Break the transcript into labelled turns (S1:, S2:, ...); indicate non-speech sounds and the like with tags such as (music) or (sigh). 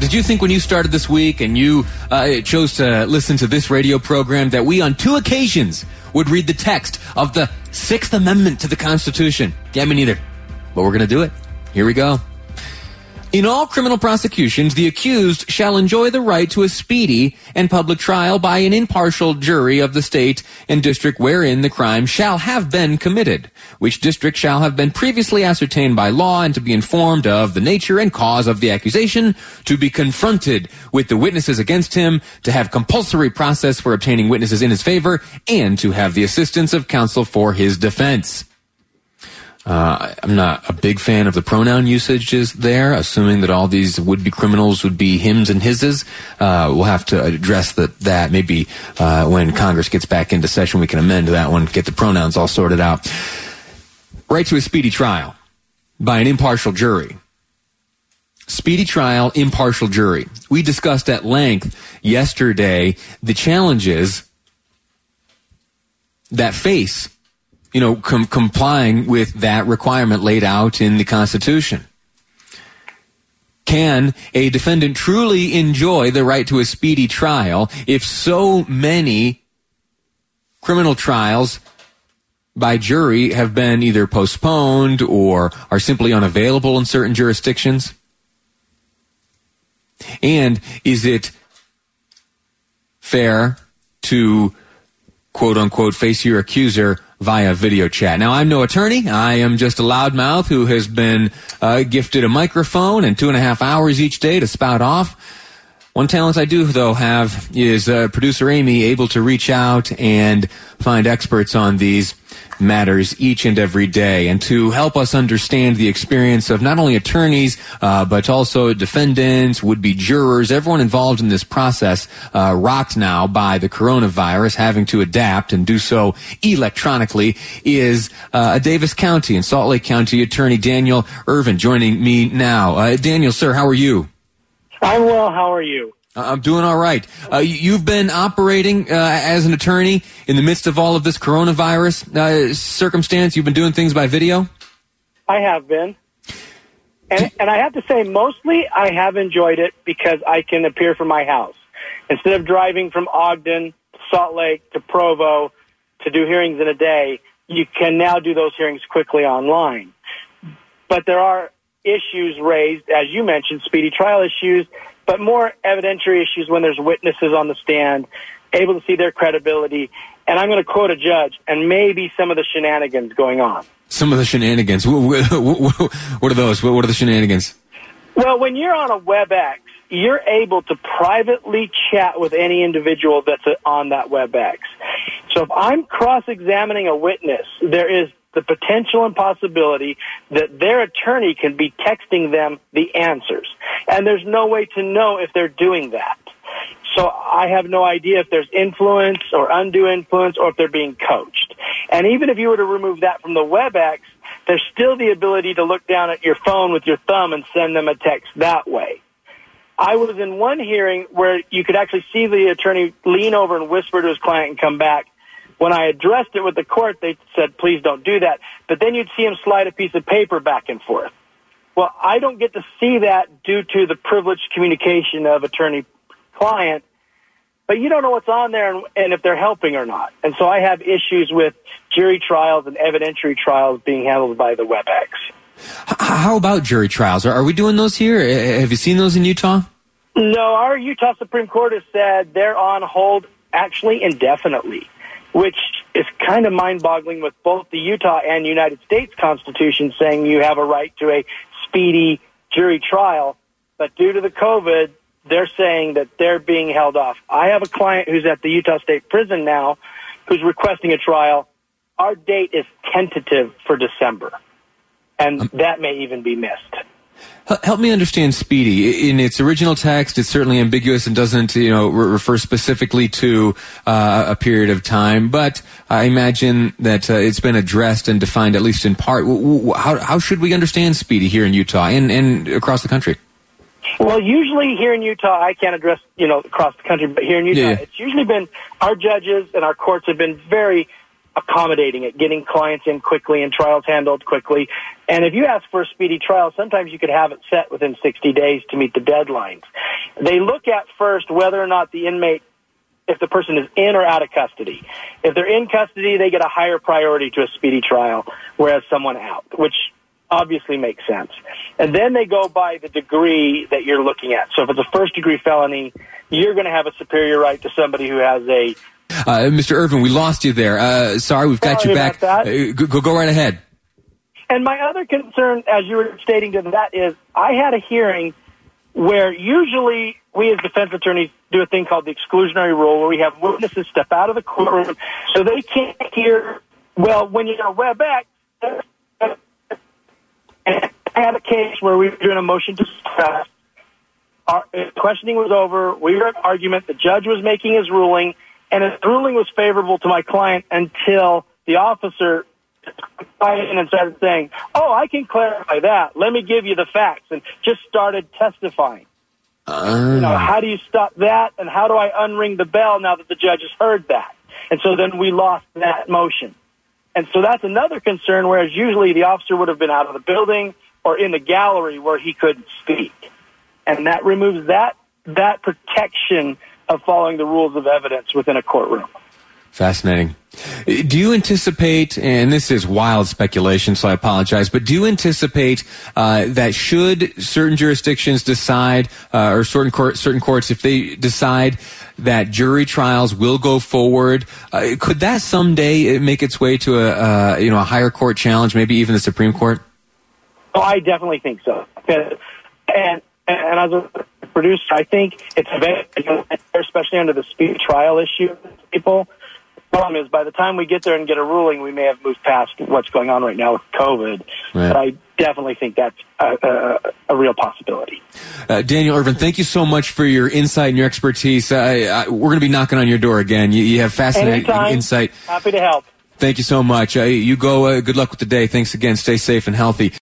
S1: Did you think when you started this week and you uh, chose to listen to this radio program that we on two occasions would read the text of the Sixth Amendment to the Constitution? Yeah, me neither. But we're going to do it. Here we go. In all criminal prosecutions, the accused shall enjoy the right to a speedy and public trial by an impartial jury of the state and district wherein the crime shall have been committed, which district shall have been previously ascertained by law and to be informed of the nature and cause of the accusation, to be confronted with the witnesses against him, to have compulsory process for obtaining witnesses in his favor, and to have the assistance of counsel for his defense. Uh, I'm not a big fan of the pronoun usages there, assuming that all these would-be criminals would be hims and hises. Uh, we'll have to address that. That maybe uh, when Congress gets back into session, we can amend that one, get the pronouns all sorted out. Right to a speedy trial by an impartial jury. Speedy trial, impartial jury. We discussed at length yesterday the challenges that face you know, com- complying with that requirement laid out in the Constitution. Can a defendant truly enjoy the right to a speedy trial if so many criminal trials by jury have been either postponed or are simply unavailable in certain jurisdictions? And is it fair to quote unquote face your accuser via video chat. Now, I'm no attorney. I am just a loudmouth who has been uh, gifted a microphone and two and a half hours each day to spout off. One talent I do, though, have is uh, producer Amy able to reach out and find experts on these matters each and every day and to help us understand the experience of not only attorneys uh, but also defendants would-be jurors everyone involved in this process uh, rocked now by the coronavirus. Having to adapt and do so electronically is uh, davis county and salt lake county attorney daniel irvin joining me now. Uh, daniel sir how are you?
S2: I'm well. How are you
S1: I'm doing all right. Uh, you've been operating uh, as an attorney in the midst of all of this coronavirus uh, circumstance. You've been doing things by video.
S2: I have been, and and I have to say, mostly I have enjoyed it because I can appear from my house instead of driving from Ogden, Salt Lake to Provo to do hearings in a day. You can now do those hearings quickly online, but there are issues raised, as you mentioned, speedy trial issues but more evidentiary issues when there's witnesses on the stand, able to see their credibility. And I'm going to quote a judge, and maybe some of the shenanigans going on.
S1: Some of the shenanigans. (laughs) What, are those? What are the shenanigans?
S2: Well, when you're on a WebEx, you're able to privately chat with any individual that's uh, on that WebEx. So if I'm cross-examining a witness, there is the potential and possibility that their attorney can be texting them the answers. And there's no way to know if they're doing that. So I have no idea if there's influence or undue influence or if they're being coached. And even if you were to remove that from the WebEx, there's still the ability to look down at your phone with your thumb and send them a text that way. I was in one hearing where you could actually see the attorney lean over and whisper to his client and come back. When I addressed it with the court, they said, please don't do that. But then you'd see him slide a piece of paper back and forth. Well, I don't get to see that due to the privileged communication of attorney client, but you don't know what's on there and, and if they're helping or not. And so I have issues with jury trials and evidentiary trials being handled by the WebEx.
S1: How about jury trials? Are we doing those here? Have you seen those in Utah?
S2: No, our Utah Supreme Court has said they're on hold actually indefinitely. Which is kind of mind-boggling with both the Utah and United States Constitution saying you have a right to a speedy jury trial. But due to the COVID, they're saying that they're being held off. I have a client who's at the Utah State Prison now who's requesting a trial. Our date is tentative for December, and um, that may even be missed.
S1: Help me understand Speedy. In its original text, it's certainly ambiguous and doesn't, you know, re- refer specifically to uh, a period of time. But I imagine that uh, it's been addressed and defined at least in part. How, how should we understand Speedy here in Utah and, and across the country?
S2: Well, usually here in Utah, I can't address, you know, across the country, but here in Utah, yeah. it's usually been our judges and our courts have been very accommodating it, getting clients in quickly and trials handled quickly. And if you ask for a speedy trial, sometimes you could have it set within 60 days to meet the deadlines. They look at first whether or not the inmate, if the person is in or out of custody. If they're in custody, they get a higher priority to a speedy trial, whereas someone out, which obviously makes sense. And then they go by the degree that you're looking at. So if it's a first degree felony, you're going to have a superior right to somebody who has a
S1: Mr. Irvin, we lost you there. Uh, sorry, we've got sorry you back. Uh, go, go right ahead.
S2: And my other concern, as you were stating to that, is I had a hearing where usually we as defense attorneys do a thing called the exclusionary rule where we have witnesses step out of the courtroom so they can't hear, well, when you're on WebEx, and I had a case where we were doing a motion to suppress. Our questioning was over. We were at argument. The judge was making his ruling and his ruling was favorable to my client until the officer in and started saying, "Oh, I can clarify that. Let me give you the facts," and just started testifying. Uh. You know, how do you stop that, and how do I unring the bell now that the judge has heard that? And so then we lost that motion. And so that's another concern, whereas usually the officer would have been out of the building or in the gallery where he couldn't speak. And that removes that, that protection of following the rules of evidence within a courtroom.
S1: Fascinating. Do you anticipate, and this is wild speculation, so I apologize, but do you anticipate uh, that should certain jurisdictions decide, uh, or certain court, certain courts, if they decide that jury trials will go forward, uh, could that someday make its way to a uh, you know a higher court challenge, maybe even the Supreme Court?
S2: Oh, I definitely think so. And and, and as a producer. I think it's a very, especially under the speed trial issue. People, the problem is by the time we get there and get a ruling, we may have moved past what's going on right now with COVID. Right. But I definitely think that's a, a, a real possibility.
S1: Uh, Daniel Irvin, thank you so much for your insight and your expertise. Uh, I, we're going to be knocking on your door again. You, you have fascinating
S2: Anytime.
S1: insight.
S2: Happy to help.
S1: Thank you so much. Uh, you go. Uh, good luck with the day. Thanks again. Stay safe and healthy.